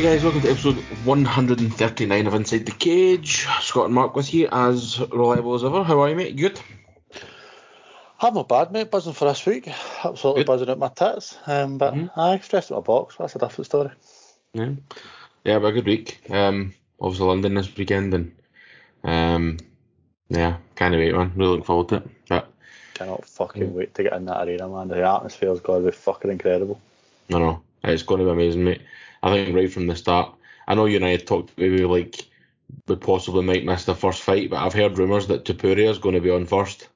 Hey guys, welcome to episode 139 of Inside the Cage. Scott and Mark with you as reliable as ever. How are you, mate? Good? I'm not bad, mate. Buzzing for this week. Absolutely Good. buzzing at my tits. Um, but Mhm. I stressed out my box. That's a different story. Yeah, yeah, but a good week. Um, obviously London this weekend, and um, yeah, can't wait, man. Really looking forward to it. But Cannot fucking Mm. wait to get in that arena, man. The atmosphere's got to be fucking incredible. no, no, it's going to be amazing, mate. I think right from the start. I know you and I had talked maybe like we possibly might miss the first fight, but I've heard rumours that Topuria is going to be on first.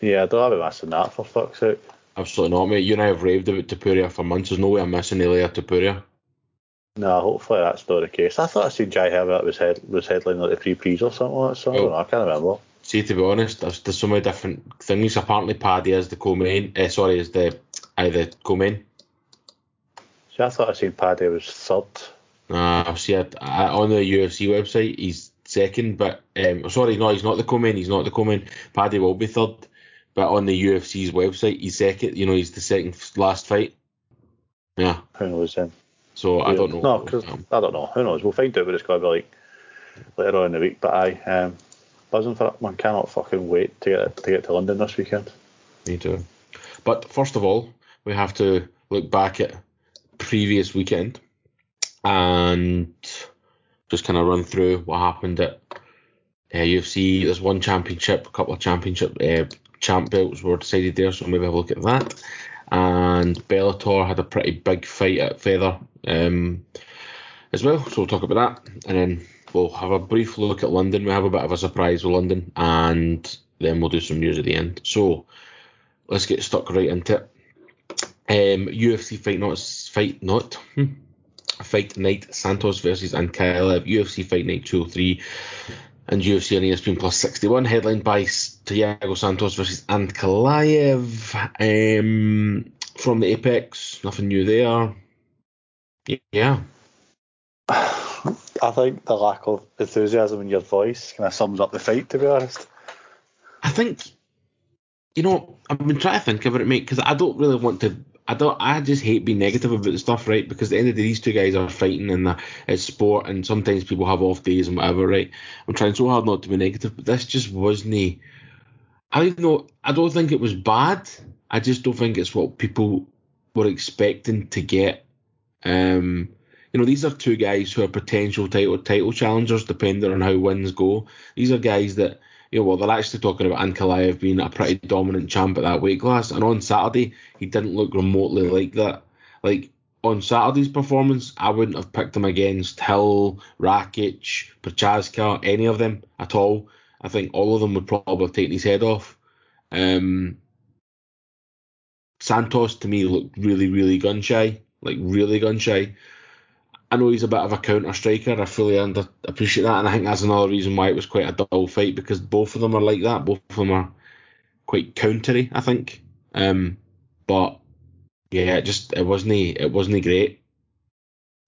Yeah, I don't have be missing that for fuck's sake. Absolutely not, mate. You and I have raved about Topuria for months. There's no way I'm missing Ilia Topuria. No, hopefully that's not the case. I thought I seen Jai Herbert was head was headlining like the three P's or something like that. So I don't know. I can't remember. See, to be honest, there's, there's so many different things. Apparently, Paddy is the co-main. Uh, sorry, is the uh, the co-main. See, I thought I seen Paddy was third. Uh, see, I, I, on the UFC website, he's second, but um, sorry, no, he's not the co-main. He's not the co-main. Paddy will be third, but on the UFC's website, he's second. You know, he's the second last fight. Yeah, Who knows then? so I don't know. No, 'cause Um, I don't know. Who knows? We'll find out what it's going to be like later on in the week. But I um, buzzing for it. Man, cannot fucking wait to get to get to London this weekend. Me too. But first of all, we have to look back at previous weekend and just kind of run through what happened at uh, UFC. There's one championship, a couple of championship uh, champ belts were decided there, so maybe have a look at that. And Bellator had a pretty big fight at Feather um, as well, so we'll talk about that. And then we'll have a brief look at London. We have a bit of a surprise with London, and then we'll do some news at the end. So let's get stuck right into it. Um, UFC fight not fight not hmm, fight night Santos versus Ankalaev UFC fight night 203 and UFC on ESPN plus 61 headlined by Thiago Santos versus Ankalaev um, from the Apex nothing new there yeah I think the lack of enthusiasm in your voice kind of sums up the fight. To be honest, I think, you know, I've been trying to think about it, mate, because I don't really want to. I don't. I just hate being negative about the stuff, right? Because at the end of the day, these two guys are fighting, and it's sport, and sometimes people have off days and whatever, right? I'm trying so hard not to be negative, but this just wasn't. I don't know. I don't think it was bad. I just don't think it's what people were expecting to get. Um, you know, these are two guys who are potential title title challengers, depending on how wins go. These are guys that you know, well, they're actually talking about Ankalaev being a pretty dominant champ at that weight class, and on Saturday he didn't look remotely like that. Like on Saturday's performance, I wouldn't have picked him against Hill, Rakic, Prochazka, any of them at all. I think all of them would probably have taken his head off. Um, Santos to me looked really, really gun shy, like really gun shy. I know he's a bit of a counter striker. I fully under appreciate that, and I think that's another reason why it was quite a dull fight because both of them are like that. Both of them are quite countery, I think. Um, but yeah, it just it wasn't it wasn't great.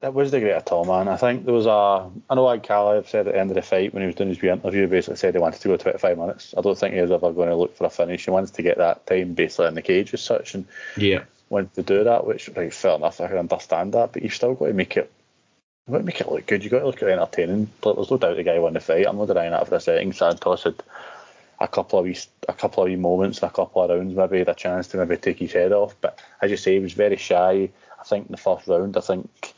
that was the great at all, man. I think there was a. I know like Kalev said at the end of the fight when he was doing his interview, basically said he wanted to go 25 minutes. I don't think he was ever going to look for a finish. He wanted to get that time basically in the cage as such, and Yeah, wanted to do that, which right, fair enough. I can understand that, but you've still got to make it. You got to make it look good. You've got to look at entertaining. But there's no doubt the guy won the fight. I'm not denying that for a second. Santos had a couple of wee, a couple of wee moments and a couple of rounds. Maybe had a chance to maybe take his head off. But as you say, he was very shy. I think in the first round, I think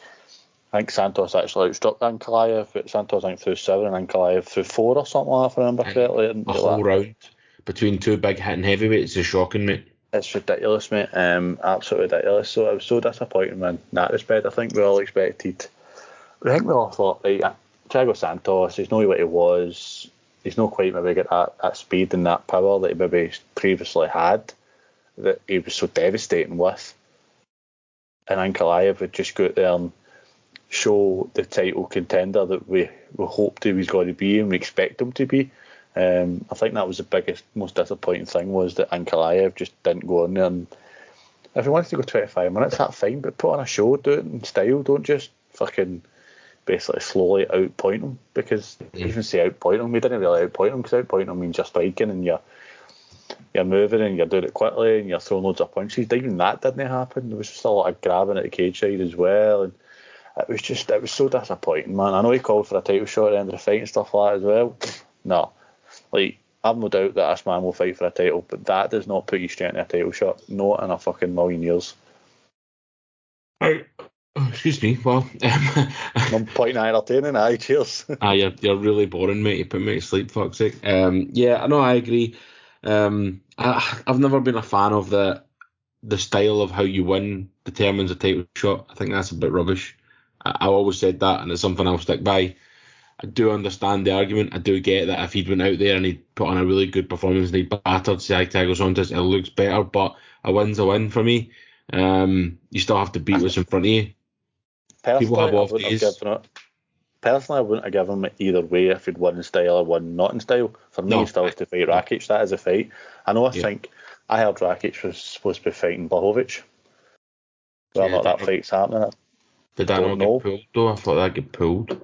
I think Santos actually outstruck Ankalaev, but Santos I think threw seven and Ankalaev threw four or something like that, if I remember correctly. And a whole round between two big hitting heavyweights is shocking, mate. It's ridiculous, mate. Um, absolutely ridiculous. So it was so disappointing in that respect. I think we all expected. I think we all thought, right, uh, Thiago Santos, he's not what he was. He's not quite maybe got that, that speed and that power that he maybe previously had that he was so devastating with. And Ankalaev would just go out there and show the title contender that we, we hoped he was going to be and we expect him to be. Um, I think that was the biggest, most disappointing thing was that Ankalaev just didn't go on there. And if he wanted to go 25 minutes, that's fine, but put on a show, do it in style. Don't just fucking basically slowly outpoint him because Mm. even say outpoint him, we didn't really outpoint him because outpoint him means you're striking and you're you're moving and you're doing it quickly and you're throwing loads of punches. Even that didn't happen. There was just a lot of grabbing at the cage side as well. And it was just it was so disappointing, man. I know he called for a title shot at the end of the fight and stuff like that as well. No, like I've no doubt that this man will fight for a title, but that does not put you straight into a title shot. Not in a fucking million years. I, oh, excuse me. Well, um, I'm pointing at entertaining. Aye, cheers. ah, you're, you're really boring, mate. You put me to sleep, fuck's sake. Um, yeah, I know. I agree. Um, I, I've never been a fan of the the style of how you win determines a title shot. I think that's a bit rubbish. I, I always said that, and it's something I'll stick by. I do understand the argument. I do get that if he'd went out there and he'd put on a really good performance and he battered Santos, it it looks better. But a win's a win for me. Um, you still have to beat what's in front of you. Personally, People have I off wouldn't have days. given it. Personally, I wouldn't have given him either way if he'd won in style or won not in style. For me, No. he still has to fight Rakic. That is a fight. I know. I Yeah. think I heard Rakic was supposed to be fighting Blachowicz. Well, Yeah, not that that- fight's happening. Did that not know. get pulled though? I thought that get pulled. Did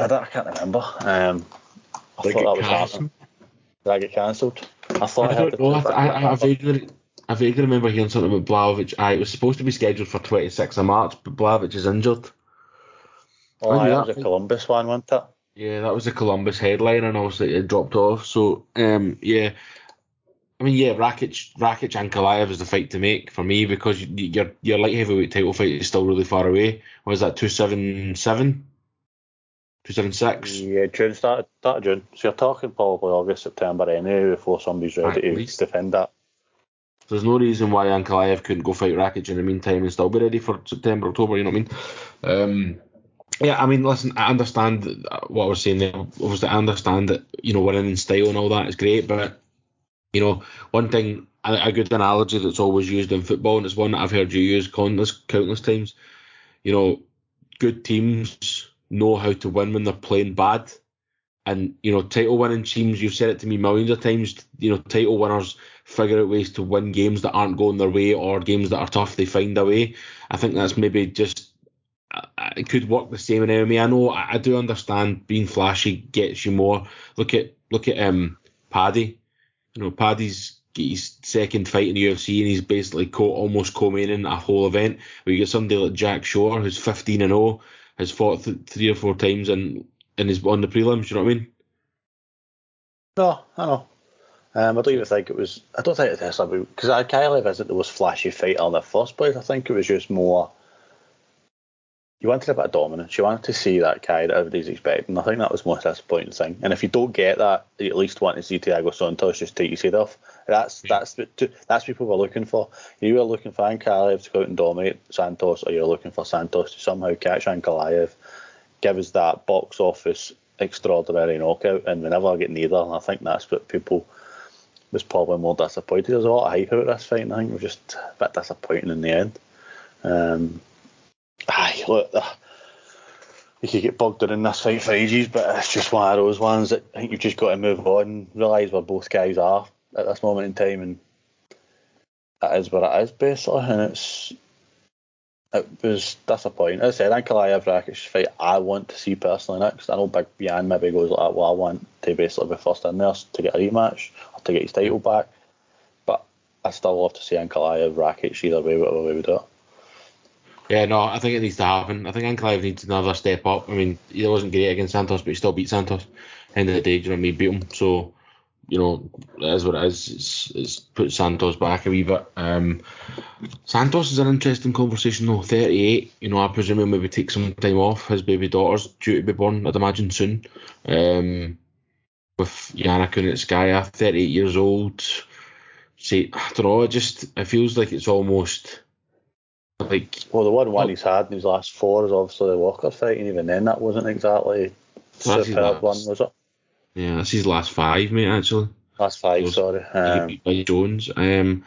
it? I can't remember. Um, I Did thought get that was cancelled? happening. Did that get cancelled? I thought I, I heard don't know. I, I, I vaguely, I vaguely remember hearing something about Blachowicz. I it was supposed to be scheduled for 26th of March, but Blachowicz is injured. Oh, I that was a. Columbus one, wasn't it? Yeah, that was the Columbus headline, and obviously it dropped off. So, um, yeah, I mean, yeah, Rakic, Rakic and Kalayev is the fight to make for me because you- your your light heavyweight title fight is still really far away. What is that? Two seven seven, two seven six. Yeah, June started, started June. So you're talking probably August, September anyway before somebody's ready At to least. defend that. There's no reason why Ankalaev couldn't go fight Rakic in the meantime and still be ready for September, October. You know what I mean? Um, yeah, I mean, listen, I understand what I was saying there. Obviously, I understand that you know winning in style and all that is great, but you know, one thing, a, a good analogy that's always used in football, and it's one that I've heard you use countless, countless times. You know, good teams know how to win when they're playing bad. And you know, title winning teams, you've said it to me millions of times. You know, title winners figure out ways to win games that aren't going their way or games that are tough. They find a way. I think that's maybe just uh, it could work the same in MMA. I know I, I do understand being flashy gets you more. Look at look at um Paddy. You know, Paddy's his second fight in the UFC and he's basically co- almost co-maining a whole event. We get somebody like Jack Shore who's 15 and 0, has fought th- three or four times and and is on the prelims. You know what I mean? No, I know. Um, I don't even think it was. I don't think it is because Kylie isn't the most flashy fighter in the first place. I think it was just more. You wanted a bit of dominance. You wanted to see that guy that everybody's expecting. I think that was the most disappointing thing. And if you don't get that, you at least want to see Thiago Santos just take his head off. That's that's what that's what people were looking for. You were looking for Ankalaev to go out and dominate Santos, or you're looking for Santos to somehow catch Ankalaev, give us that box office extraordinary knockout, and we never get neither. And I think that's what people was probably more disappointed. There's a lot of hype about this fight, and I think it was just a bit disappointing in the end. Um, aye, look, you could get bogged down in this fight for ages, but it's just one of those ones that I think you've just got to move on and realise where both guys are at this moment in time, and that is where it is basically, and it's it was disappointing. As I said, Ankalaev Rakic fight I want to see personally next. I know Big Jan maybe goes like, well, I want to basically be first in there to get a rematch to get his title back. But I still love to see Ankalaev Rakic either way, whatever way we do it. Yeah, no, I think it needs to happen. I think Ankalaev needs another step up. I mean, he wasn't great against Santos, but he still beat Santos. End of the day, you know what I mean? Beat him. So, you know, is what it is. It's, it's put Santos back a wee bit. Um, Santos is an interesting conversation though. 38, you know, I presume he'll maybe take some time off. His baby daughter's due to be born, I'd imagine, soon. Um, with Yana Kunitskaya, 38 years old. See, I don't know, it just, it feels like it's almost like Well, the one one Oh. he's had in his last four is obviously the Walker fight, and even then that wasn't exactly superb one, was it? Yeah, that's his last five, mate. Actually, Last five, Those- sorry. Um, by Jones. Um,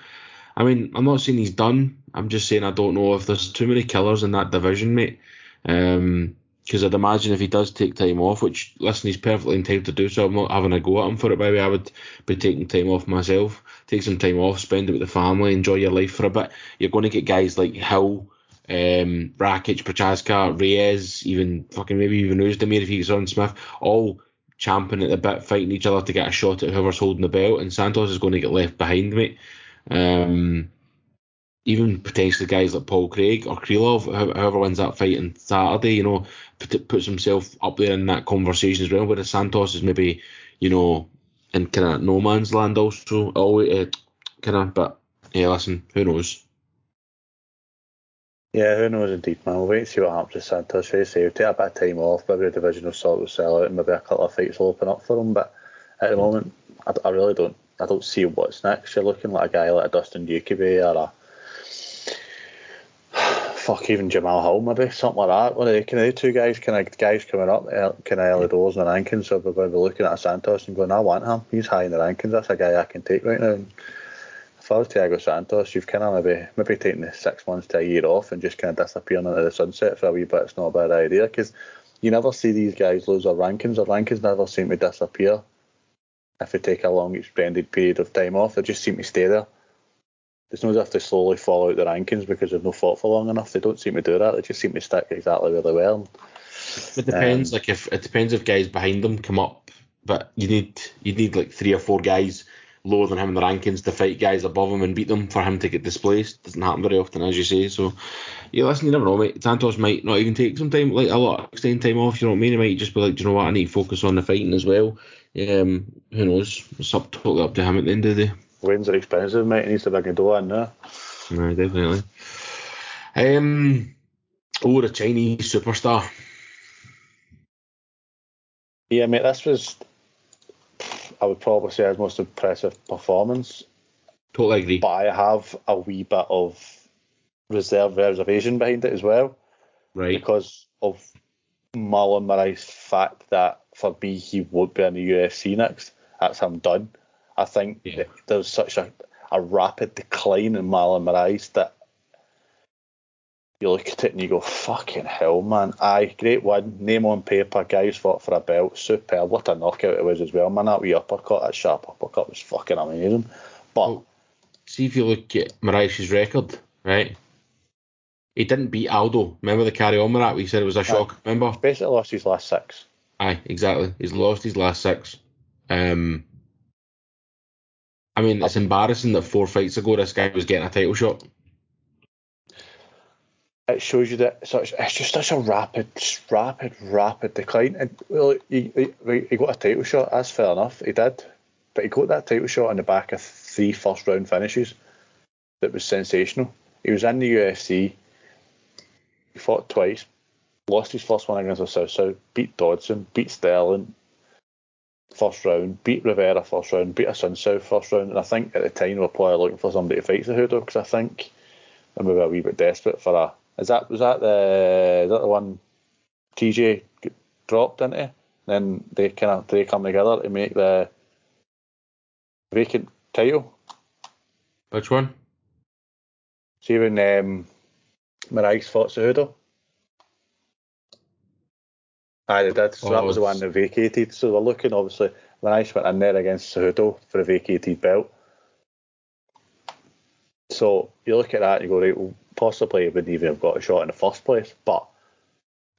I mean, I'm not saying he's done. I'm just saying I don't know if there's too many killers in that division, mate. Um, because I'd imagine if he does take time off, which listen, he's perfectly entitled to do so. I'm not having a go at him for it. By the way, I would be taking time off myself. Take some time off, spend it with the family, enjoy your life for a bit. You're going to get guys like Hill, um, Rakic, Prochazka, Reyes, even fucking maybe even Oezdemir if he on Smith, all champing at the bit, fighting each other to get a shot at whoever's holding the belt, and Santos is going to get left behind, mate. Um, even potentially guys like Paul Craig or Krylov, whoever wins that fight on Saturday, you know, puts himself up there in that conversation as well. Whereas Santos is maybe, you know, in kind of no man's land also. Always uh, kind of, but yeah, listen, who knows? Yeah, who knows indeed, man. We'll wait and see what happens with Santos. Say, say, take a bit of time off, maybe the divisional sort will sell out, and maybe a couple of fights will open up for him. But at the moment, I, I really don't. I don't see what's next. You're looking like a guy like a Dustin Jacoby or a fuck even Jamal Hill maybe something like that. One of the kind of two guys, kind of guys coming up, kind of early doors in the rankings. So we're going to be looking at Santos and going, I want him. He's high in the rankings. That's a guy I can take right now. And if I was Thiago Santos, you've kind of maybe maybe taken the six months to a year off and just kind of disappearing into the sunset for a wee bit. It's not a bad idea because you never see these guys lose their rankings. Their rankings never seem to disappear if they take a long extended period of time off. They just seem to stay there it's not as if they slowly fall out the rankings because they've not fought for long enough. They don't seem to do that. They just seem to stick exactly where they were. It depends. Um, like if it depends if guys behind them come up, but you need you need like three or four guys lower than him in the rankings to fight guys above him and beat them for him to get displaced. Doesn't happen very often, as you say. So yeah, listen, you never know, mate. Santos might not even take some time, like a lot of extended time off. You know what I mean? He might just be like, do you know what? I need to focus on the fighting as well. Um, who knows? It's up totally up to him at the end of the day. Wins are expensive, mate. He needs to bring a door in there. No, definitely. Um, oh, the Chinese superstar. Yeah, mate, this was, I would probably say, his most impressive performance. Totally agree. But I have a wee bit of reserve reservation behind it as well. Right. Because of Marlon Moraes' fact that for me he would be in the UFC next. That's him done. I think yeah. there's such a, a rapid decline in Marlon Moraes that you look at it and you go, fucking hell, man. Aye, great win. Name on paper, guys fought for a belt. Superb. What a knockout it was as well, man. That wee uppercut, that sharp uppercut was fucking amazing. But well, see if you look at Moraes' record, right? He didn't beat Aldo. Remember the carry on with that? We said it was a shock. Aye. Remember? Basically lost his last six. Aye, exactly. He's lost his last six. Um, I mean, it's embarrassing that four fights ago this guy was getting a title shot. It shows you that such it's just such a rapid, rapid, rapid decline. And well, he, he, he got a title shot. That's fair enough. He did, but he got that title shot on the back of three first round finishes. That was sensational. He was in the UFC. He fought twice, lost his first one against South, beat Dodson, beat Sterling, first round, beat Rivera first round, beat Assunção first round, and I think at the time we were probably looking for somebody to fight Cejudo because I think and we were a wee bit desperate for a. Is that was that the is that the one TJ dropped into? Then they kind of they come together to make the vacant title. Which one? See when um, Moraes fought Cejudo. Aye, they did. So oh, that was the one that vacated. So we're looking, obviously, when I went in there against Cejudo for a vacated belt. So you look at that and you go, right, well, possibly he wouldn't even have got a shot in the first place. But.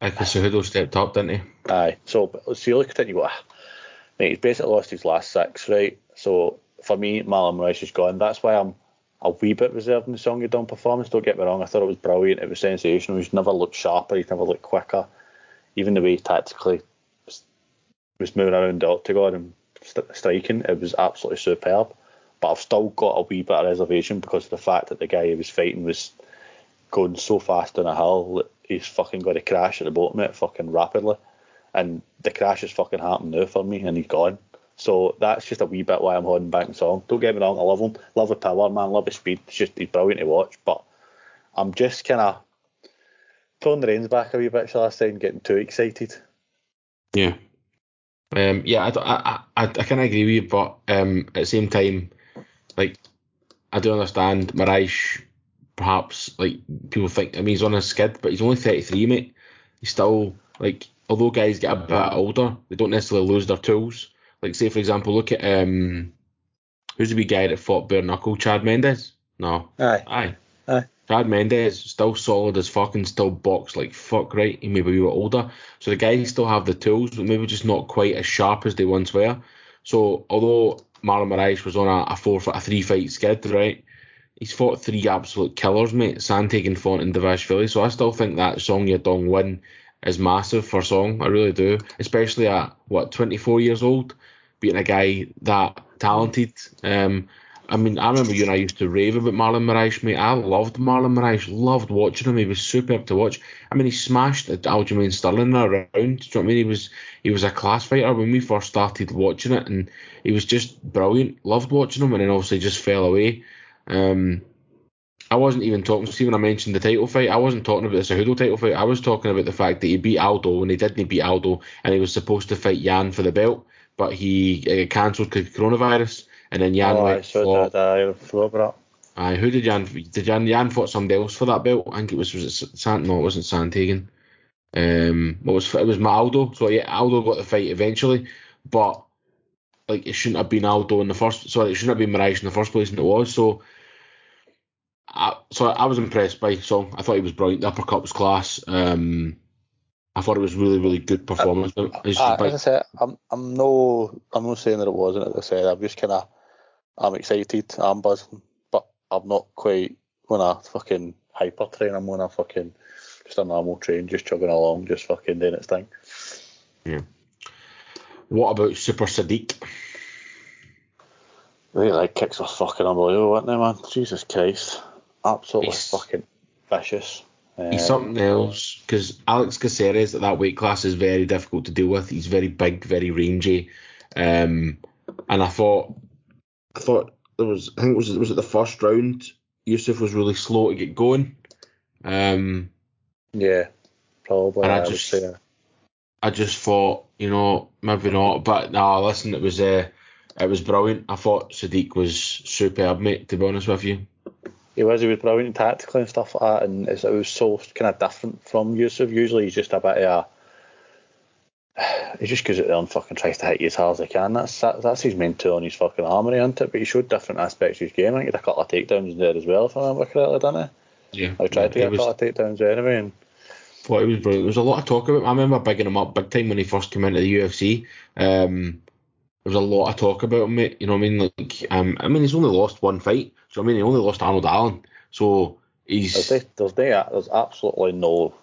Aye, because Cejudo stepped up, didn't he? Aye. So, so you look at it and you go, ah, mate, he's basically lost his last six, right? So for me, Marlon Moraes is gone. That's why I'm a wee bit reserved in the Song Yadong performance. Don't get me wrong, I thought it was brilliant. It was sensational. He's never looked sharper. He's never looked quicker even the way tactically was moving around the octagon and st- striking, it was absolutely superb. But I've still got a wee bit of reservation because of the fact that the guy he was fighting was going so fast on a hill that he's fucking got to crash at the bottom of it fucking rapidly. And the crash is fucking happening now for me and he's gone. So that's just a wee bit why I'm holding back and song. Don't get me wrong, I love him. Love the power, man. Love the speed. It's just he's brilliant to watch. But I'm just kind of pulling the reins back a wee bit, shall I say, and getting too excited. Yeah. Um, yeah, I, I, I, I kind of agree with you, but um, at the same time, like, I do understand Moraes, perhaps, like, people think, I mean, he's on a skid, but he's only 33, mate. He's still, like, although guys get a bit older, they don't necessarily lose their tools. Like, say, for example, look at, um, who's the wee guy that fought bare knuckle? Chad Mendes? No. Aye. Aye. Aye. Chad Mendes still solid as fucking still boxed like fuck right. He maybe we were older, so the guys still have the tools, but maybe just not quite as sharp as they once were. So although Marlon Moraes was on a, a four a three fight skid, right? he's fought three absolute killers, mate. Sandhagen, Font, and Dvalishvili. So I still think that Song Yadong win is massive for Song. I really do, especially at what 24 years old, beating a guy that talented. Um, I mean, I remember you and I used to rave about Marlon Moraes, mate. I loved Marlon Moraes, loved watching him. He was superb to watch. I mean, he smashed Aljamain Sterling around. Do you know what I mean? He was he was a class fighter when we first started watching it, and he was just brilliant. Loved watching him, and then obviously just fell away. Um, I wasn't even talking. See, when I mentioned the title fight, I wasn't talking about the Cejudo title fight. I was talking about the fact that he beat Aldo when he didn't beat Aldo, and he was supposed to fight Yan for the belt, but he uh, cancelled because coronavirus. And then Yan oh, went saw fought. that. I forgot about Aye, who did Yan? Did Yan? Yan fought somebody else for that belt. I think it was was it Sant? No, it wasn't Sandhagen. Um, what was it was Aldo. So yeah, Aldo got the fight eventually, but like it shouldn't have been Aldo in the first. Sorry, it shouldn't have been Moraes in the first place, and it was. So, I, so I was impressed by Song. I thought he was brilliant. The uppercut was class. Um, I thought it was really, really good performance. It's Uh, as I said, I'm I'm no I'm not saying that it wasn't. As I said, I'm just kind of I'm excited. I'm buzzing, but I'm not quite gonna fucking hyper train. I'm gonna fucking just a normal train, just chugging along, just fucking doing its thing. Yeah. What about Super Sodiq? I think like kicks are fucking unbelievable, weren't they, man? Jesus Christ, absolutely He's- fucking vicious. He's Um, something else because Alex Caceres at that weight class is very difficult to deal with. He's very big, very rangy, um, and I thought, I thought there was, I think it was, was it the first round? Yusuff was really slow to get going. Um, Yeah, probably. And I I, just-. I just thought, you know, maybe not, but no, listen, it was, uh, it was brilliant. I thought Sodiq was superb, mate. To be honest with you, He was, he was brilliant tactically and stuff like that, and it was so kind of different from Yusuff. Usually he's just a bit of a. He just goes out there and fucking tries to hit you as hard as he can. That's that, that's his main tool and his fucking armory, isn't it? But he showed different aspects of his game. I think he had a couple of takedowns in there as well, if I remember correctly, didn't yeah. I tried to yeah, get it a was, couple of takedowns anyway, and thought it was brilliant. There was a lot of talk about. him. I remember bigging him up big time when he first came into the UFC. Um, there was a lot of talk about him, mate. You know what I mean? Like, um, I mean, he's only lost one fight. So I mean, he only lost to Arnold Allen. So he's there's, there's, there's absolutely no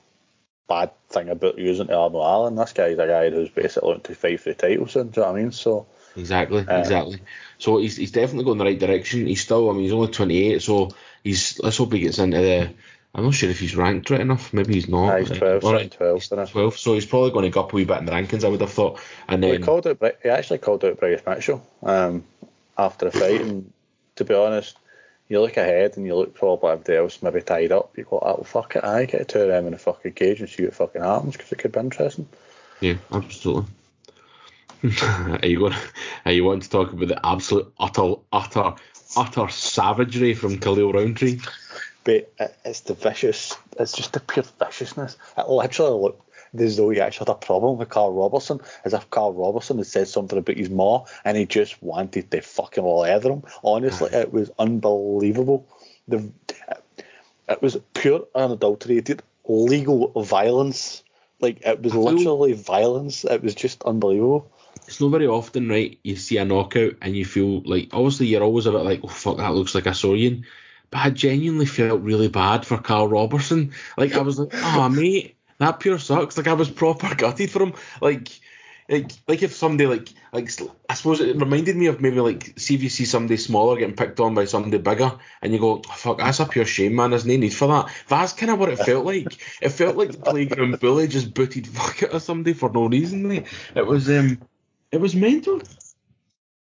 bad thing about using to Arnold Allen. This guy's a guy who's basically looking to fight for the title soon, do you know what I mean? So, exactly, Uh, exactly. So he's he's definitely going the right direction. He's still, I mean, he's only 28. So he's let's hope he gets into the. I'm not sure if he's ranked right enough. Maybe he's not. uh, he's 12, All right, 12, isn't 12. So he's probably going to go up a wee bit in the rankings. I would have thought. And then He called out. He actually called out Bryce Mitchell um, after the fight, and to be honest, you look ahead and you look probably everybody else maybe tied up. You go, oh, well, fuck it, I get two of them in a fucking cage and see what fucking happens because it could be interesting. Yeah, absolutely. are you going? Are you want to talk about the absolute utter, utter, utter savagery from Khalil Rountree? But it's the vicious. It's just the pure viciousness. It literally looked as though he actually had a problem with Karl Roberson, as if Karl Roberson had said something about his ma and he just wanted to fucking leather him. Honestly, it was unbelievable. The it was pure, unadulterated, legal violence. Like it was literally violence. It was just unbelievable. It's not very often, right? You see a knockout and you feel like obviously you're always a bit like, oh fuck, that looks like a Sorian. But I genuinely felt really bad for Karl Roberson. Like I was like, oh mate, that pure sucks. Like I was proper gutted for him. Like. Like, like if somebody like like I suppose it reminded me of maybe like see if you see somebody smaller getting picked on by somebody bigger and you go oh, fuck that's a pure shame man there's no need for that that's kind of what it felt like it felt like the playground bully just booted fuck out of somebody for no reason mate. it was um it was mental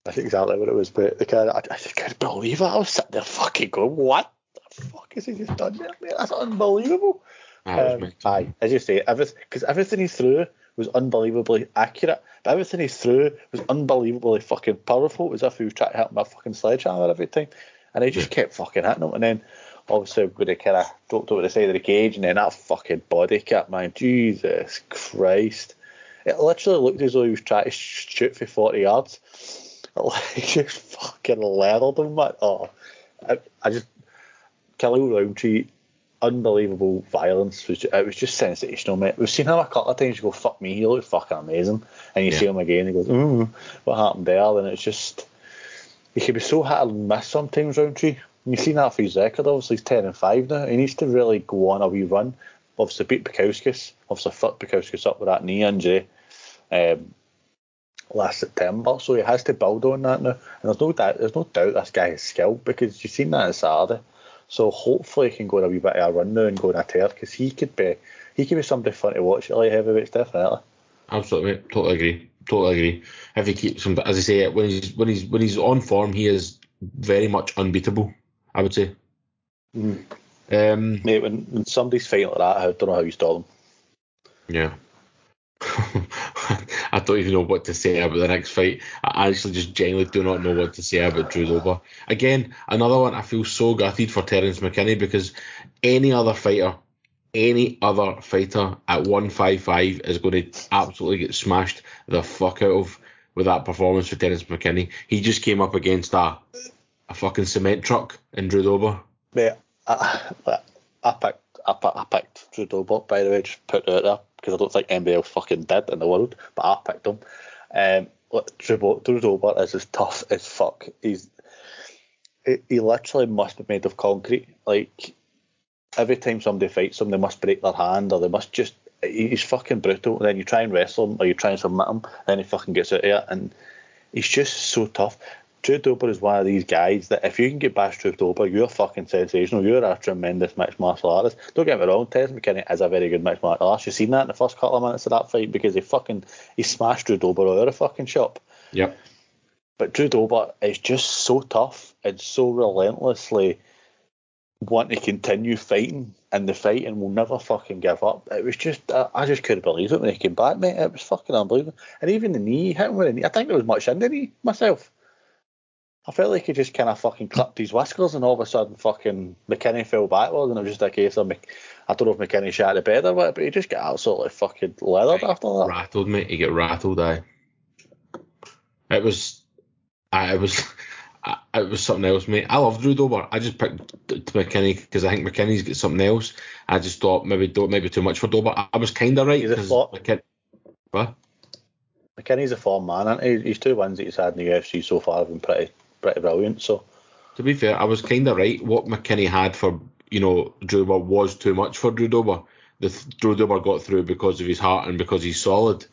That's exactly what it was. But I, I couldn't believe it. I was sitting there fucking going, what the fuck is he just done there? That's unbelievable. Um, aye, as you say, because everything he threw was unbelievably accurate, but everything he threw was unbelievably fucking powerful. It was as if he was trying to hit with a fucking sledgehammer every time, and he just kept fucking hitting him. And then obviously when he kind of dropped over the side of the cage, and then that fucking body kick, man, Jesus Christ! It literally looked as though he was trying to shoot for forty yards. Like just fucking leathered him, man. Oh, I, I just Khalil Rountree unbelievable violence. Was It was just sensational, mate. We've seen him a couple of times. You go, fuck me, he looked fucking amazing. And you Yeah. see him again, he goes, ooh, what happened there? And it's just, he could be so hit and miss sometimes, Rountree. And you've seen that for his record, obviously he's 10 and 5 now. He needs to really go on a wee run. Obviously beat Bukauskas, obviously fucked Bukauskas up with that knee injury um, last September. So he has to build on that now. And there's no doubt there's no doubt this guy has skill because you've seen that on Saturday. So hopefully he can go on a wee bit of a run now and go on a tear because he could be he could be somebody fun to watch at light heavyweights, definitely. Absolutely, mate. totally agree. Totally agree. If he keeps him, as I say, when he's when he's when he's on form, he is very much unbeatable. I would say. Mm. Um, Mate, when, when somebody's fighting like that, I don't know how you stop them. yeah. I don't even know what to say about the next fight. I actually just genuinely do not know what to say about Drew Dober. Again, another one I feel so gutted for Terence McKinney because any other fighter, any other fighter at 155 is going to absolutely get smashed the fuck out of with that performance for Terence McKinney. He just came up against a a fucking cement truck in Drew Dober. Mate, I, I I, picked- I picked Drew Dober, by the way, just put it out there because I don't think anybody else fucking did in the world, but I picked him. Um, Drew Dober is as tough as fuck. He's he, he literally must be made of concrete. Like every time somebody fights him, they must break their hand or they must just. He's fucking brutal. And then you try and wrestle him or you try and submit him, and then he fucking gets out of it, and he's just so tough. Drew Dober is one of these guys that if you can get past Drew Dober, you're fucking sensational. You're a tremendous mixed martial artist. Don't get me wrong, Terence McKinney is a very good mixed martial artist. You've seen that in the first couple of minutes of that fight because he fucking he smashed Drew Dober out of the fucking shop. Yep. But Drew Dober is just so tough and so relentlessly want to continue fighting and the fight and will never fucking give up. It was just, I, just couldn't believe it when he came back, mate. It was fucking unbelievable. And even the knee, he hit him with a knee. I think there was much in the knee myself. I felt like he just kind of fucking clipped his whiskers and all of a sudden fucking McKinney fell backward and it was just a case of, Mc, I don't know if McKinney shot the bed or what, but he just got absolutely fucking leathered after that. rattled, mate. He get rattled, aye. It was, I it was, I, it was something else, mate. I love Drew Dober. I just picked McKinney because I think McKinney's got something else. I just thought maybe maybe too much for Dober. I, I was kind of right He's a flop. McKin- what? McKinney's a form man, and he? his two wins that he's had in the UFC so far have been pretty pretty brilliant. So To be fair, I was kind of right. What McKinney had for you know Drew Dober was too much for Drew Dober. The th- Drew Dober got through because of his heart and because he's solid.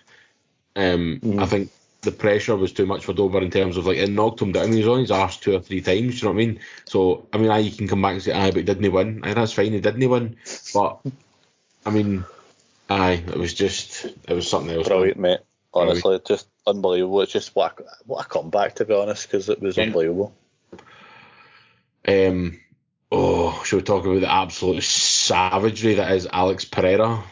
Um, Mm. I think the pressure was too much for Dober in terms of like it knocked him down. He was on his arse two or three times. You know what I mean? So I mean, aye, you can come back and say, aye, but didn't he win? Aye, that's fine, he didn't win. But I mean, aye, it was just it was something else. brilliant, mate. Honestly, just unbelievable. It's just what a, what a comeback to be honest, because it was unbelievable. Um, oh, should we talk about the absolute savagery that is Alex Pereira?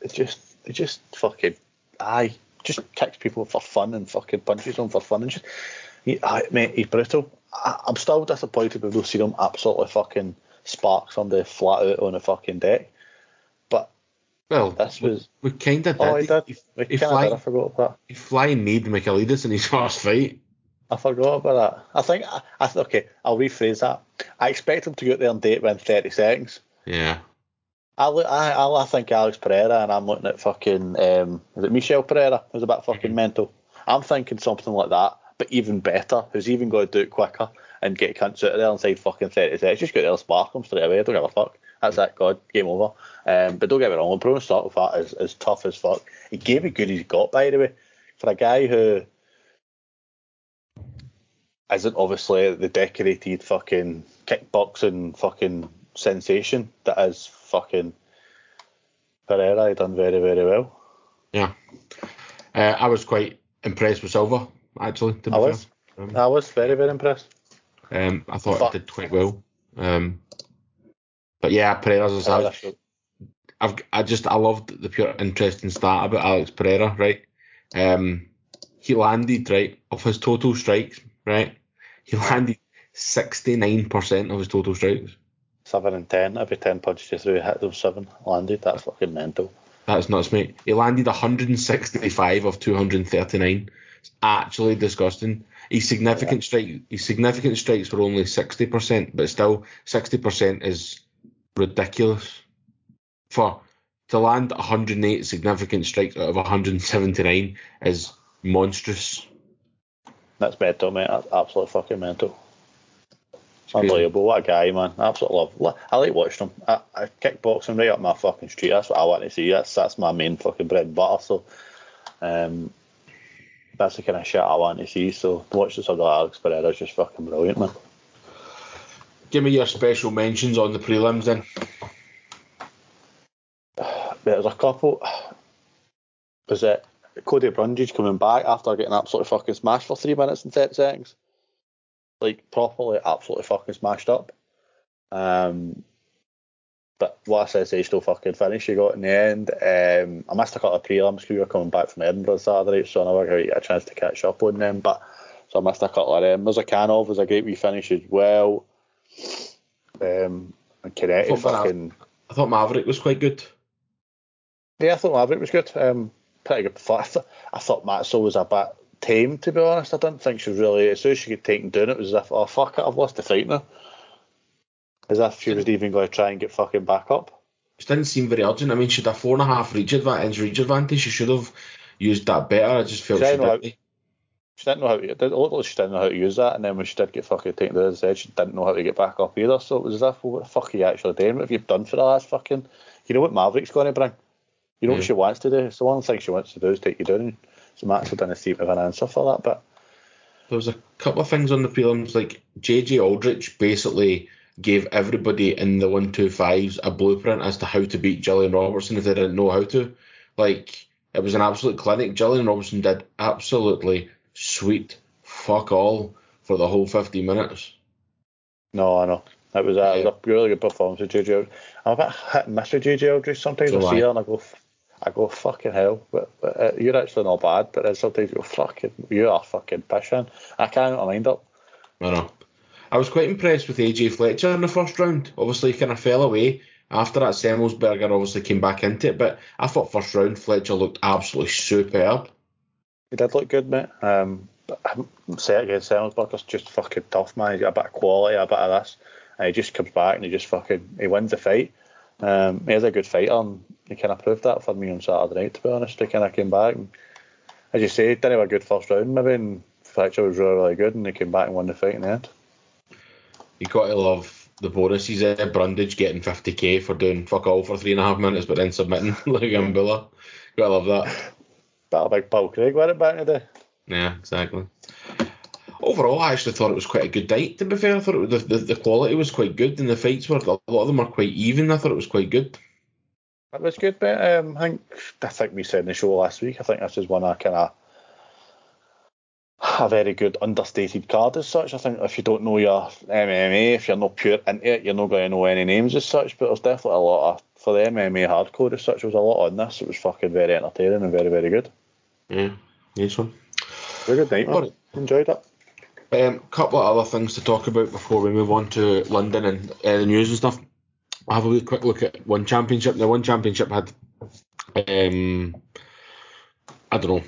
It just it just fucking aye, just kicks people for fun and fucking punches them for fun and just he, aye, mate, he's brutal. I, I'm still disappointed we've not seen him absolutely fucking spark somebody flat out on a fucking deck. Well, this was we kind of did. oh, I did. He, We he fly- did. I forgot about that. he flying need Michailidis in his first fight. I forgot about that. I think I, I th- okay. I'll rephrase that. I expect him to go out there and date within 30 seconds. Yeah. I, look, I, I, I think Alex Pereira, and I'm looking at fucking um, is it Michel Pereira? Who's a bit fucking mental. I'm thinking something like that, but even better. Who's even going to do it quicker and get cunts out of there inside fucking 30 seconds? Just go out there and spark them straight away. I don't give a fuck. That's it. God, game over. Um, but don't get me wrong, Bruno Starkfat is, is tough as fuck. He gave it good as he got, by the way, for a guy who isn't obviously the decorated fucking kickboxing fucking sensation that is fucking Pereira. He done very, very well. Yeah. Uh, I was quite impressed with Silva, actually, to be I fair. was. I was very, very impressed. Um, I thought Fuck. he did quite well. Um, but yeah, Pereira's a Pereira savage. showed- I've I just I loved the pure interesting stat about Alex Pereira, right? Um, he landed right of his total strikes, right? He landed sixty nine percent of his total strikes. Seven and ten. Every ten punches you threw, hit those seven. Landed. That's fucking mental. That's nuts, mate. He landed 165 of 239. It's actually disgusting. His significant strike, his significant strikes were only 60%, but still 60% is ridiculous. For to land 108 significant strikes out of 179 is monstrous. That's mental, mate. That's absolutely fucking mental. Unbelievable. What a guy, man. Absolutely love. I like watching him. I, I kickboxing right up my fucking street. That's what I want to see. That's that's my main fucking bread and butter. So, um, that's the kind of shit I want to see. So, watch this other Alex Pereira is just fucking brilliant, man. Give me your special mentions on the prelims then. There's a couple. Was it Cody Brundage coming back after getting absolutely fucking smashed for three minutes and 30 seconds? Like, properly, absolutely fucking smashed up. Um, but what I said, say still fucking finished. You got in the end. Um, I missed a couple of prelims because we were coming back from Edinburgh Saturday, so I never got a chance to catch up on them. But so I missed a couple of them. Murzakanov was a great wee finish as well. Um, and Kinetti I. I thought Maverick was quite good. Yeah, I thought Maverick was good. Um, pretty good. I, th- I thought Matzo was a bit tame, to be honest. I didn't think she was really. As soon as she got taken down, it was as if, oh fuck it, I've lost the fight now. As if she was even going to try and get fucking back up. It didn't seem very urgent. I mean, she had a four and a half reach advantage. Reach advantage. She should have used that better. I just felt She she didn't. She didn't know how to. It looked like she didn't know how to use that, and then when she did get fucking taken to the side, she didn't know how to get back up either. So it was as if, well, what the fuck are you actually doing? What have you done for the last fucking? You know what Maverick's going to bring. You know what she wants to do. So one thing she wants to do is take you down. So Max didn't seem to have an answer for that, but There was a couple of things on the prelims, like JJ Aldrich basically gave everybody in the one two fives a blueprint as to how to beat Gillian Robertson if they didn't know how to. Like it was an absolute clinic. Gillian Robertson did absolutely sweet fuck all for the whole 50 minutes. No, I know. That was, a, Yeah. was a really good performance with JJ. I'm a bit hit and miss with JJ Aldrich. Sometimes So I see her and I go, I go fucking hell. But, but uh, you're actually not bad. But then sometimes you go fucking, you are fucking pissing. I can't my mind up. I know. I was quite impressed with AJ Fletcher in the first round. Obviously, he kind of fell away after that. Semmelsberger obviously came back into it, but I thought first round Fletcher looked absolutely superb. He did look good, mate. Um, I'm set against Semmelsberger's just fucking tough, man. He's got a bit of quality, a bit of this, and he just comes back and he just fucking he wins the fight. Um, he is a good fighter, and he kind of proved that for me on Saturday night. To be honest, he kind of came back, and as you say, he didn't have a good first round, maybe, and Fletcher was really, really good, and he came back and won the fight in the end. You got to love the bonuses there. Brundage getting 50k for doing fuck all for three and a half minutes, but then submitting like a Mbilla. Gotta love that. Bit of big Paul Craig, were it back in the day? Yeah, exactly. Overall, I actually thought it was quite a good night. To be fair, I thought it was, the, the the quality was quite good, and the fights were a lot of them were quite even. I thought it was quite good. It was good, but um, I think I think we said in the show last week. I think this is one I kind of a very good understated card as such. I think if you don't know your MMA, if you're not pure into it, you're not going to know any names as such. But there's definitely a lot of for the MMA hardcore as such. There was a lot on this. It was fucking very entertaining and very very good. Yeah, nice one. Very good night, man. Alright. Enjoyed it. Um, couple of other things to talk about before we move on to London and uh, the news and stuff. I'll have a wee quick look at one championship. The one championship had, um, I don't know,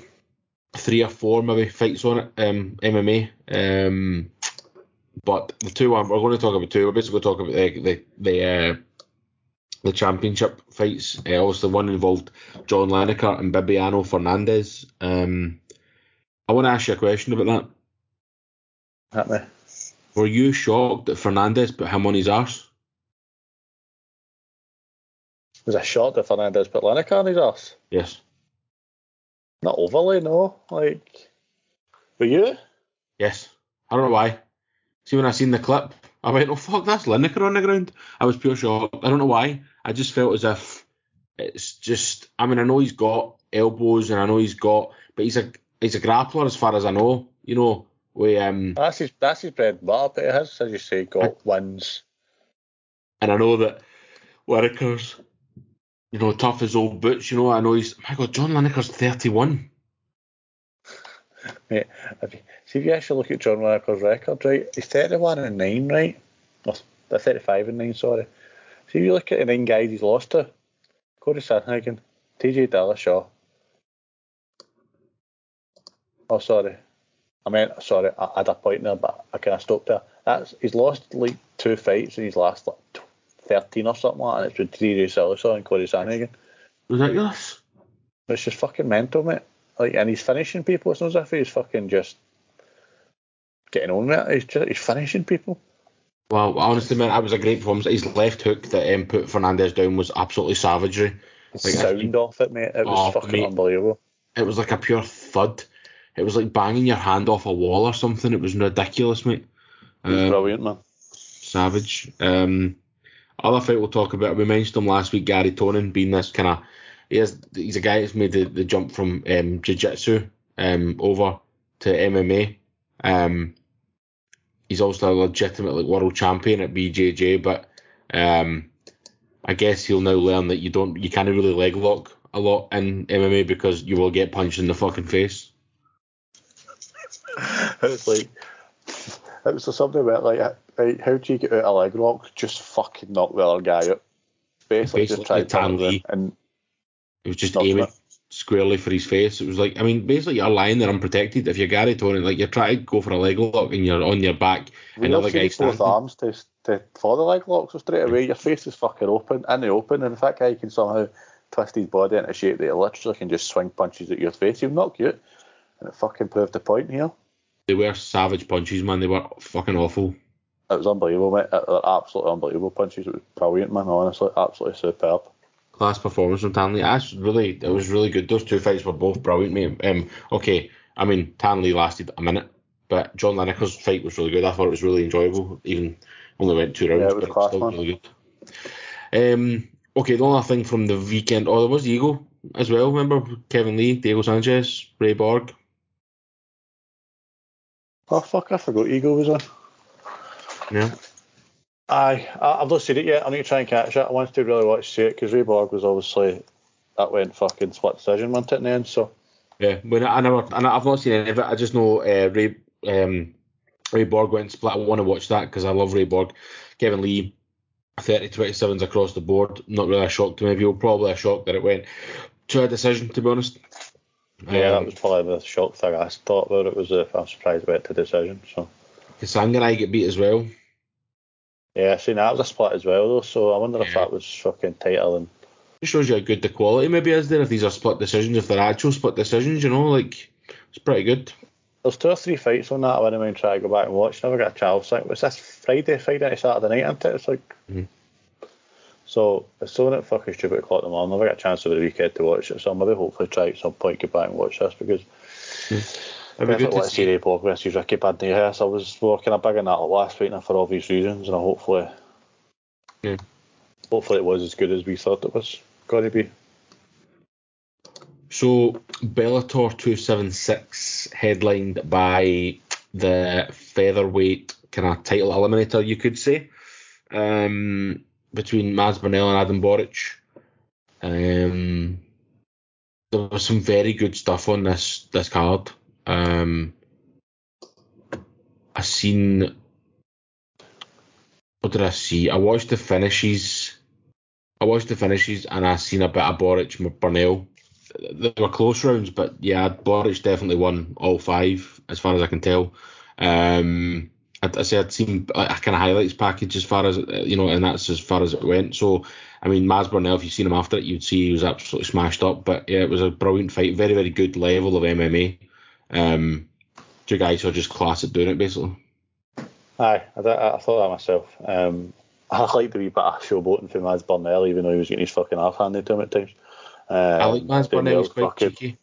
three or four maybe fights on it, um, MMA. Um, but the two one we're going to talk about two. We're basically going to talk about the the the, uh, the championship fights. Uh, obviously, one involved John Lineker and Bibiano Fernandes. Um, I want to ask you a question about that. Hit me. Were you shocked that Fernandes put him on his arse? Was a shot that Fernandes put Lineker on his ass? Yes. Not overly, no. Like, were you? Yes. I don't know why. See, when I seen the clip, I went, oh, fuck, that's Lineker on the ground. I was pure shocked. I don't know why. I just felt as if it's just, I mean, I know he's got elbows and I know he's got, but he's a he's a grappler as far as I know. You know, we um, That's his that's his bread and butter. But he has, as you say, got wins. and I know that Lineker's, you know, tough as old boots. You know, I know he's, my God, John Lineker's 31. Mate, if you, see if you actually look at John Lineker's record, right? He's 31 and 9, right? Or they're 35 and 9, sorry. See if you look at the nine guys he's lost to Cody Sandhagen, TJ Dillashaw. Oh, sorry. I meant, sorry, I had a point there, but I kind of stopped there. That's He's lost like two fights in his last like, 13 or something like that, and it's with TJ Dillashaw and Cody Sandhagen. Ridiculous. It's just fucking mental, mate. Like, and he's finishing people. It's not as if he's fucking just getting on with it. He's just he's finishing people. Well, honestly, man, that was a great performance. His left hook that um, put Fernandes down was absolutely savagery. The like, sound off it, mate, it was oh, fucking mate, unbelievable. It was like a pure thud. It was like banging your hand off a wall or something. It was ridiculous, mate. Um, brilliant, man. Savage. Um, other fight we'll talk about. We mentioned him last week, Garry Tonon, being this kind of. He is, he's a guy that's made the, the jump from um, jiu jitsu um, over to MMA. Um, he's also a legitimate like, world champion at BJJ, but um, I guess he'll now learn that you don't you can't really leg lock a lot in MMA because you will get punched in the fucking face. it's like it was something about like right, how do you get out a leg lock? Just fucking knock the other guy out. Basically, Basically just try to it and it was just aiming squarely for his face. It was like, I mean, basically you're lying there unprotected. If you're Garry Tonon, like you're trying to go for a leg lock and you're on your back, we another guy both arms to, to for the leg lock, so straight away your face is fucking open in the open, and if that guy can somehow twist his body into shape that he literally can just swing punches at your face, he'll knock you out. And it fucking proved the point here. They were savage punches, man. They were fucking awful. It was unbelievable, mate. Absolutely unbelievable punches. It was brilliant, man. Honestly, absolutely superb class performance from Thanh Le. That's really it was really good. Those two fights were both brilliant, mate. Um, okay, I mean Thanh Le lasted a minute, but John Lineker's fight was really good. I thought it was really enjoyable. Even only went two rounds, yeah, it was but class, still man. really good. Um, okay, the only thing from the weekend, oh, there was Eagle as well. Remember Kevin Lee, Diego Sanchez, Ray Borg. Oh fuck! I forgot Eagle was on. Yeah. Aye, I've not seen it yet. I need to try and catch it. I wanted to really watch see it because Ray Borg was obviously that went fucking split decision, wasn't it, in the end? So yeah, when I, I never, I, I've not seen any of it. I just know uh, Ray um, Ray Borg went split. I want to watch that because I love Ray Borg. Kevin Lee, 30 27s across the board. Not really a shock to me. People probably a shock that it went to a decision, to be honest. Yeah, um, that was probably the shock thing I thought about it was if I'm surprised it went to decision. So I get beat as well. Yeah, I seen that was a split as well though, so I wonder yeah. if that was fucking tighter than. It shows you how good the quality maybe is there if these are split decisions, if they're actual split decisions, you know, like it's pretty good. There's two or three fights on that I wouldn't mind trying to go back and watch. Never got a chance. Like, was this Friday, Friday night, Saturday night, isn't it? It's like. Mm-hmm. So it's so that fucking stupid o'clock in the morning. Never got a chance over the weekend to watch it, so I'll maybe hopefully try at some point get back and watch this because. Mm. It'd be good to see Ray Borg versus Ricky Bandejas. I was working a big on that last week now for obvious reasons, and hopefully, yeah. hopefully it was as good as we thought it was going to be. So Bellator 276 headlined by the featherweight kind of title eliminator, you could say, um, between Mads Burnell and Adam Borics. Um, there was some very good stuff on this this card. Um, I seen. What did I see? I watched the finishes. I watched the finishes and I seen a bit of Borics Burnell. They were close rounds, but yeah, Borics definitely won all five as far as I can tell. Um, I, I say I'd seen a kind of highlights package as far as you know, and that's as far as it went. So I mean, Mads Burnell, if you've seen him after it, you'd see he was absolutely smashed up. But yeah, it was a brilliant fight, very very good level of MMA. Um, two guys who are just class at doing it, basically. Aye, I, I thought that myself. Um, I like the wee bit of showboating from Mads Burnell, even though he was getting his fucking half handed to him at times. Um, I like Mads Burnell, he's quite fucking, cheeky.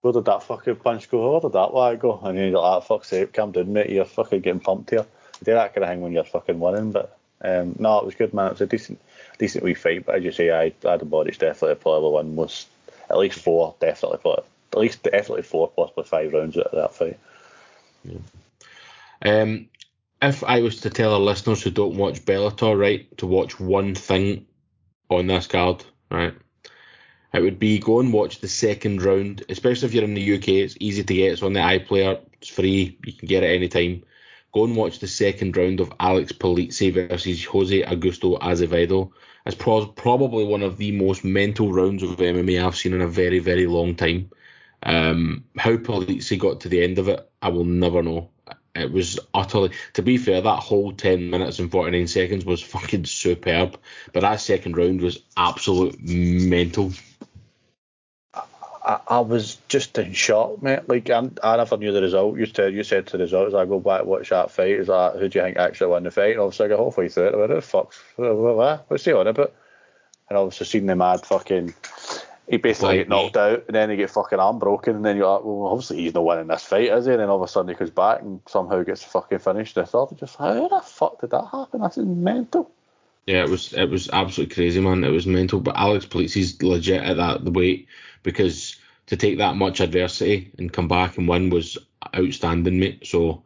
Where did that fucking punch go? Where did that lag go? And you're like, ah, fuck's sake, calm down, mate, you're fucking getting pumped here. You do that kind of thing when you're fucking winning, but um, no, it was good, man. It was a decent, decent wee fight, but as you say, I, I had the body's definitely probably one was at least four, definitely probably at least definitely four, possibly five rounds out of that fight. Yeah. Um, if I was to tell our listeners who don't watch Bellator, right, to watch one thing on this card, right, it would be go and watch the second round, especially if you're in the UK. It's easy to get. It's on the iPlayer. It's free. You can get it anytime. Go and watch the second round of Alex Polizzi versus Jose Augusto Azevedo. It's pro- probably one of the most mental rounds of MMA I've seen in a very, very long time. Um, how Polizzi got to the end of it, I will never know. It was utterly, to be fair, that whole 10 minutes and 49 seconds was fucking superb. But that second round was absolute mental. I, I was just in shock, mate. Like I, I never knew the result. You said you said to the results. I go back watch that fight. Is like, who do you think actually won the fight? And obviously I got halfway through it. I went, "Who the fuck? What, what's he on about? And obviously seen the mad fucking. He basically Like get knocked out, and then he get fucking arm broken, and then you're like, well, obviously he's not winning this fight, is he? And then all of a sudden he comes back and somehow gets fucking finished. I thought, just how the fuck did that happen? That's mental. Yeah, it was it was absolutely crazy, man. It was mental. But Alex Polizzi's legit at that the weight because to take that much adversity and come back and win was outstanding, mate. So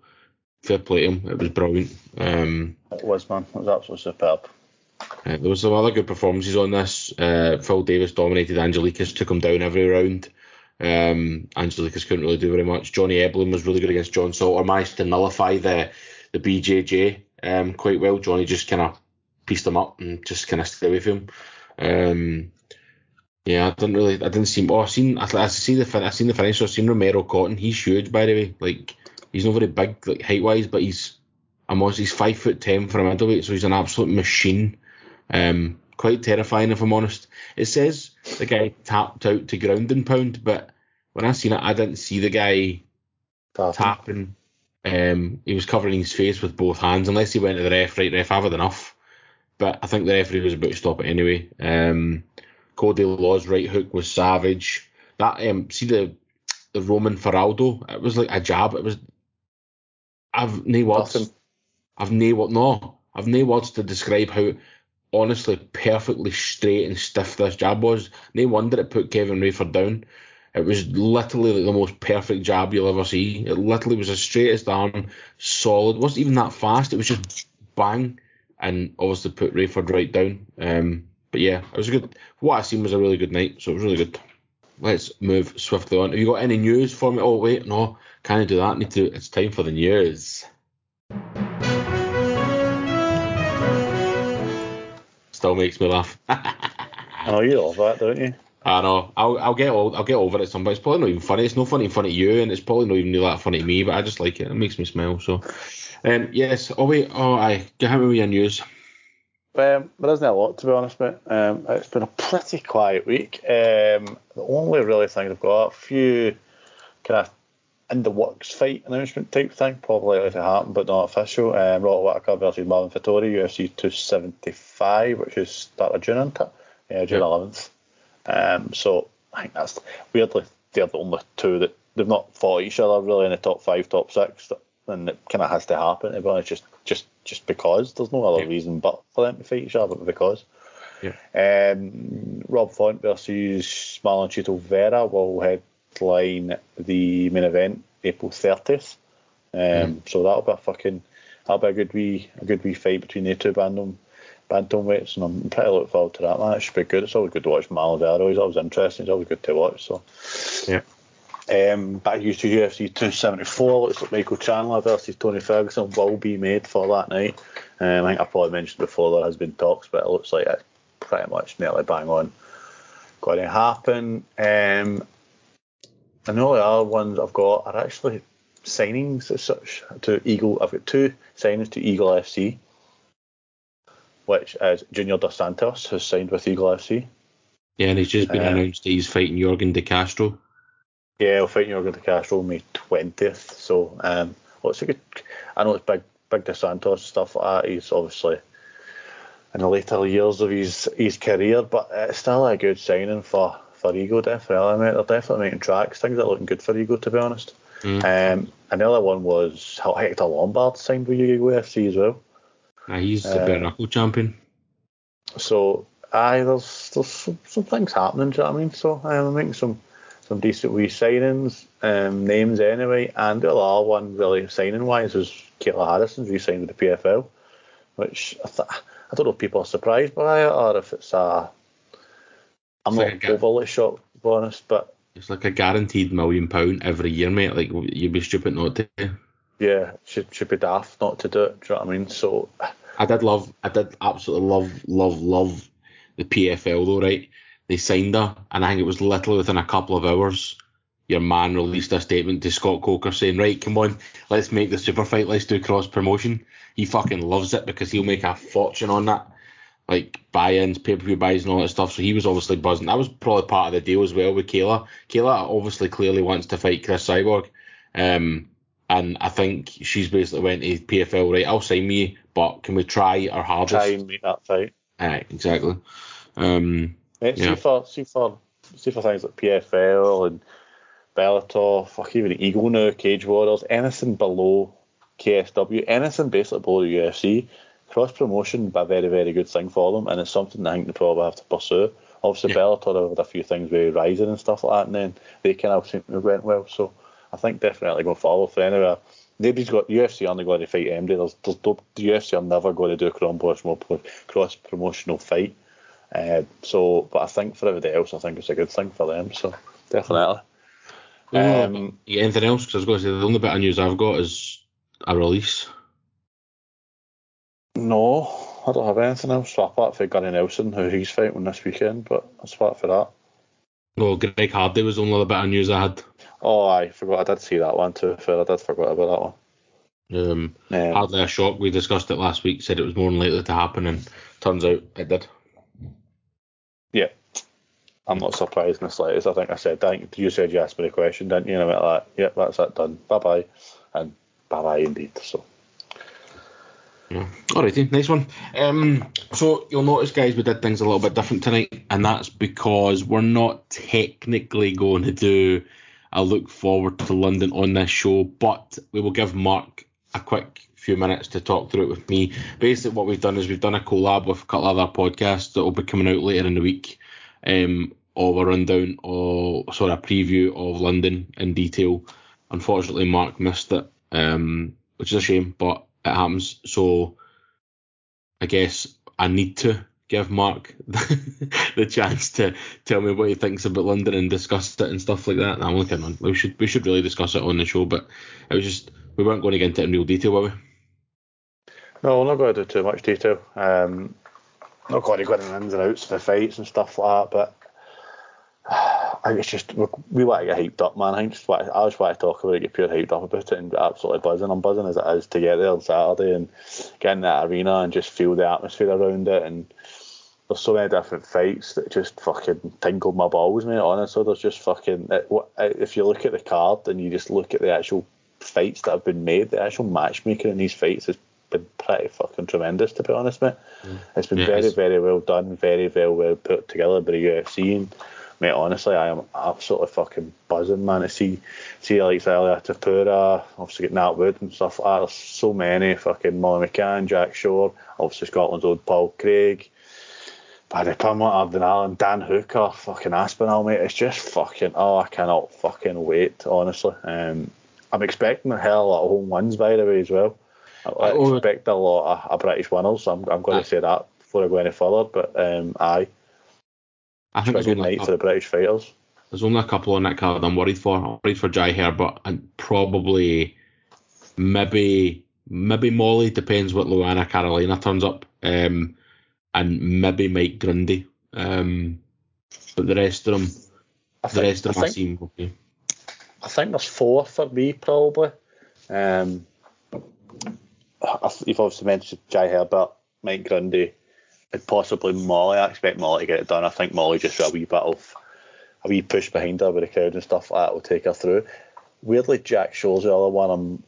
fair play to him. It was brilliant. Um, It was man. It was absolutely superb. Uh, there was some other good performances on this. Uh, Phil Davis dominated Anglickas, took him down every round. Um, Anglickas couldn't really do very much. Johnny Eblen was really good against John Salter, managed to nullify the the BJJ um, quite well. Johnny just kind of pieced him up and just kind of stayed from him. Um, yeah, I didn't really, I didn't see. Oh, I seen, I, I see the, I seen the finish. So I've seen Romero Cotton. He's huge, by the way. Like he's not very big, like height wise, but he's, I'm he's five foot ten for a middleweight, so he's an absolute machine. Um, quite terrifying if I'm honest. It says the guy tapped out to ground and pound, but when I seen it, I didn't see the guy tapping. Um, he was covering his face with both hands, unless he went to the ref. Right, ref, I've had enough. But I think the referee was about to stop it anyway. Um, Cody Law's right hook was savage. That um, see the the Roman Faraldo, it was like a jab. It was. I've no words. Nothing. I've no what no. I've no words to describe how honestly perfectly straight and stiff this jab was. No wonder it put Kevin Rayford down. It was literally like the most perfect jab you'll ever see. It literally was as straight as the arm, solid. wasn't even that fast. It was just bang, and obviously put Rayford right down. Um, but yeah, it was a good. What I seen was a really good night, so it was really good. Let's move swiftly on. Have you got any news for me? Oh wait, no, can't do that? Need to. It's time for the news. Still makes me laugh. oh, you love that, don't you? I know. I'll I'll get I'll get over it some, but it's probably not even funny. It's not funny in front of you, and it's probably not even really that funny to me. But I just like it. It makes me smile. So, um, yes. Oh wait. Oh, I get hit me with your news. Um, there isn't a lot to be honest, mate. Um, it's been a pretty quiet week. Um, the only really thing I've got a few kind of in the works fight announcement type thing, probably likely to happen, but not official. Um, Robert Whittaker versus Marvin Vettori, UFC 275, which is start of June, isn't it? Yeah, June Yeah. 11th. Um, so I think that's weirdly they're the only two that they've not fought each other really in the top five, top six, and it kind of has to happen. Be honest, just just just because there's no other Yeah. reason but for them to fight each other, but because. Yeah. Um, Rob Font versus Marlon Chito Vera will headline the main event April 30th. Um, So that'll be a fucking that'll be a good wee a good wee fight between the two bantam bantamweights, and I'm pretty looking forward to that. match. it should be good. It's always good to watch Vera. He's always interesting. He's always good to watch. So. Yeah. Um, back to UFC 274, looks like Michael Chandler versus Tony Ferguson will be made for that night. Um, I think I probably mentioned before there has been talks, but it looks like it's pretty much nearly bang on going to happen. Um, and the only other ones I've got are actually signings as such to Eagle. I've got two signings to Eagle FC, which is Junior Dos Santos has signed with Eagle FC. Yeah, and he's just been Uh, announced that he's fighting Yorgan De Castro. Yeah, we're fighting Yorgan De Castro May twentieth. So um well it's a good I know it's big big DeSantos Santos stuff like that. He's obviously in the later years of his his career, but it's still a good signing for, for Eagle definitely. They're definitely making tracks. Things are looking good for Eagle to be honest. Mm. Um another one was how Hector Lombard signed with Eagle FC as well. Ah, he's the uh, bare knuckle champion. So aye, there's there's some, some things happening. Do you know what I mean? So um, I'm making some some decent wee signings, um, names anyway. And the other one really signing wise was Kayla Harrison's re-signed with the PFL, which I, th- I don't know if people are surprised by it or if it's a. I'm It's like not a ga- overly shocked, to be honest, but It's like a guaranteed million pound every year, mate. Like you'd be stupid not to. yeah, should should be daft not to do it. Do you know what I mean? So I did love, I did absolutely love, love, love the PFL though, right? They signed her, and I think it was literally within a couple of hours. Your man released a statement to Scott Coker saying, "Right, come on, let's make the super fight. Let's do cross promotion." He fucking loves it because he'll make a fortune on that. Like buy-ins, pay-per-view buys, and all that stuff. So he was obviously buzzing. That was probably part of the deal as well with Kayla. Kayla obviously clearly wants to fight Cris Cyborg. Um, and I think she's basically went to PFL, right, I'll sign me, but can we try our hardest? Try and make that fight. Aye, exactly. Um, Mate, Yeah. see for see for see for things like PFL and Bellator, fuck even Eagle now, Cage Warriors, anything below KSW, anything basically below the UFC, cross promotion be a very, very good thing for them and it's something I think they probably have to pursue. Obviously Yeah. Bellator had a few things with Rizin and stuff like that and then they kind of seem to went well. So I think definitely going forward for anywhere. Nobody's got UFC only going to fight MD. There's, there's the UFC are never going to do a cross promotional fight. Uh, so, but I think for everybody else, I think it's a good thing for them. So definitely. Um, anything else? Because I was going to say the only bit of news I've got is a release. No, I don't have anything else. So apart for Gunnar Nelson, who he's fighting this weekend, but that's apart for that. Well, Greg Hardy was the only other bit of news I had. Oh, I forgot. I did see that one too. Fair, I did forget about that one. Um, Um, hardly a shock. We discussed it last week. Said it was more than likely to happen, and turns out it did. yeah, I'm not surprised in the slightest. I think I said, I think you said you asked me the question, didn't you? And I went like, yep, that's that done. Bye bye, and bye bye indeed. So Yeah. Alrighty, nice one. Um, so you'll notice, guys, we did things a little bit different tonight, and that's because we're not technically going to do a look forward to London on this show, but we will give Mark a quick few minutes to talk through it with me. Basically, what we've done is we've done a collab with a couple other podcasts that will be coming out later in the week. Um, of a rundown or sort of a preview of London in detail. Unfortunately, Mark missed it, um, which is a shame, but it happens. So I guess I need to give Mark the chance to tell me what he thinks about London and discuss it and stuff like that. I'm looking on. We should we should really discuss it on the show, but it was just we weren't going to get into it in real detail, were we? no, we're not going to do too much detail. Um, not going to into the ins and outs of the fights and stuff like that, but. It's just we, want to get hyped up, man. I just want, I just want to talk about it, get pure hyped up about it, and absolutely buzzing. I'm buzzing as it is to get there on Saturday and get in that arena and just feel the atmosphere around it. And there's so many different fights that just fucking tingled my balls, mate. Honestly, there's just fucking. It, if you look at the card and you just look at the actual fights that have been made, the actual matchmaking in these fights has been pretty fucking tremendous, to be honest, mate. Mm. It's been Yeah, very, very well done, very, very well put together by the UFC. And, mate, honestly, I am absolutely fucking buzzing, man. To see, see like Ilia Topuria, obviously get Nat Wood and stuff like that. There's so many fucking Molly McCann, Jack Shore, obviously Scotland's old Paul Craig. Paddy Pimblett, Abden Allen, Dan Hooker, fucking Aspinall, mate. It's just fucking, oh, I cannot fucking wait, honestly. Um, I'm expecting a hell of a lot of home wins, by the way, as well. I, I Oh. expect a lot of, of British winners. So I'm, I'm going to say that before I go any further. But um, aye, I think there's only, for the British fighters. there's only a couple on that card I'm worried for. I'm worried for Jai Herbert and probably maybe maybe Molly depends what Luana Carolina turns up, um, and maybe Mike Grundy. Um, but the rest of them, I the think, rest of them I think, okay. I think there's four for me probably. Um, you've obviously mentioned Jai Herbert, Mike Grundy, possibly Molly. I expect Molly to get it done. I think Molly just a wee bit of a wee push behind her with the crowd and stuff like that will take her through. Weirdly, Jack Shore's the other one. I'm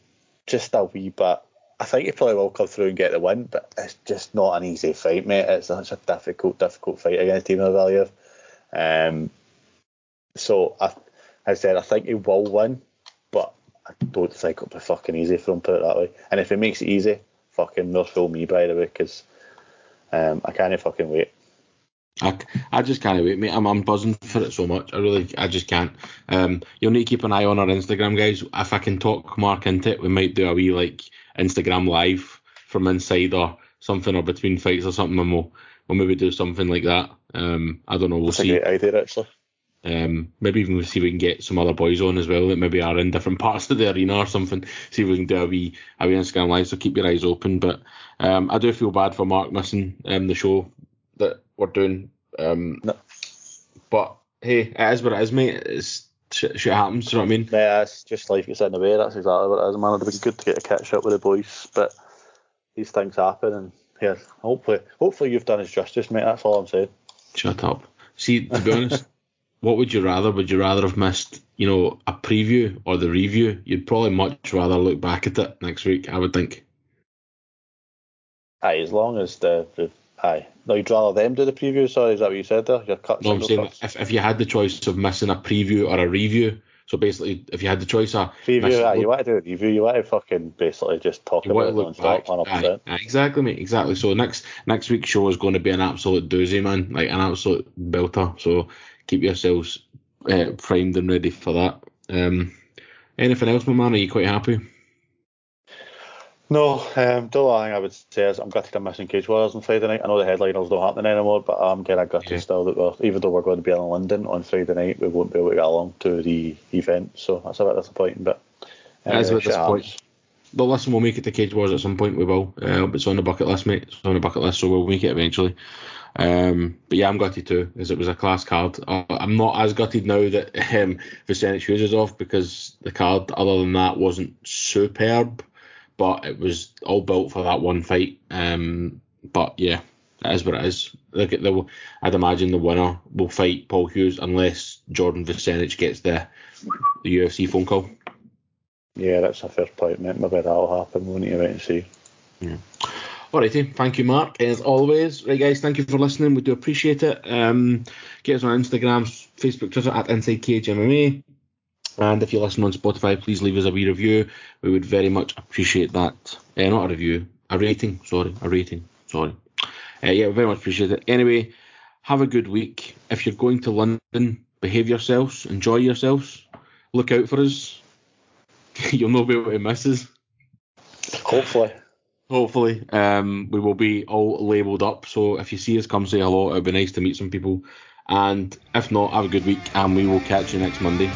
just a wee bit. I think he probably will come through and get the win, but it's just not an easy fight, mate. It's such a difficult, difficult fight against Timur Valiev. Um, so I, I said I think he will win, but I don't think it'll be fucking easy for him. Put it that way. And if he makes it easy, fucking there's full me by the way, because um, I can't fucking wait. I, I just can't wait, mate. I'm, I'm buzzing for it so much. I really, I just can't. Um, you'll need to keep an eye on our Instagram, guys. If I can talk Mark into it, we might do a wee like Instagram live from inside or something, or between fights or something, and we'll we'll maybe do something like that. Um, I don't know. We'll That's a see. great idea, actually. Um, maybe even see if we can get some other boys on as well that maybe are in different parts of the arena or something. See if we can do a wee a wee Instagram live. So keep your eyes open. But um, I do feel bad for Mark missing um the show that we're doing. Um, No. but hey, it is what it is, mate. It's shit, shit happens. You know what I mean? Yeah, it's just life gets in the way. That's exactly what it is, man. It'd be good to get a catch up with the boys, but these things happen, and yeah, Hopefully, hopefully you've done us justice, mate. That's all I'm saying. Shut up. See, to be honest, what would you rather? Would you rather have missed, you know, a preview or the review? You'd probably much rather look back at it next week, I would think. Aye, as long as the, the aye. No, you'd rather them do the preview. Sorry, is that what you said there? Your. No, I'm saying if, if you had the choice of missing a preview or a review, so basically, if you had the choice of preview, you want to do a review, you want to fucking basically just talk about it back. 100%. Aye, aye, exactly, mate. Exactly. So next next week's show is going to be an absolute doozy, man. Like an absolute belter. So keep yourselves uh, primed and ready for that. Um, anything else, my man? Are you quite happy? No, um, the only thing I would say is I'm gutted I'm missing Cage Warriors on Friday night. I know the headliners don't happen anymore, but I'm kind of gutted Yeah. still that we're, even though we're going to be in London on Friday night, we won't be able to get along to the event. So that's a bit disappointing, but It is a bit shit disappointing. happens. Listen, we'll make it to Cage Wars at some point. We will. Uh, it's on the bucket list, mate. It's on the bucket list, so we'll make it eventually. Um, but yeah, I'm gutted too, as it was a class card. Uh, I'm not as gutted now that um, Vucenic Hughes is off because the card, other than that, wasn't superb. But it was all built for that one fight. Um, but yeah, that is what it is. Look at the. I'd imagine the winner will fight Paul Hughes unless Jordan Vucenic gets the the UFC phone call. Yeah, that's a fair point, mate. Maybe that'll happen. We'll need to wait and see. Yeah. Alrighty, thank you, Mark. As always, right, guys, thank you for listening. We do appreciate it. Um, get us on Instagram, Facebook, Twitter at Inside Cage MMA. And if you listen on Spotify, please leave us a wee review. We would very much appreciate that. Uh, not a review, a rating. Sorry, a rating. Sorry. Uh, yeah, we very much appreciate it. Anyway, have a good week. If you're going to London, behave yourselves, enjoy yourselves, look out for us. You'll not be able to miss us. Hopefully. Hopefully, um, we will be all labelled up. So if you see us, come say hello. It'd be nice to meet some people. And if not, have a good week, and we will catch you next Monday.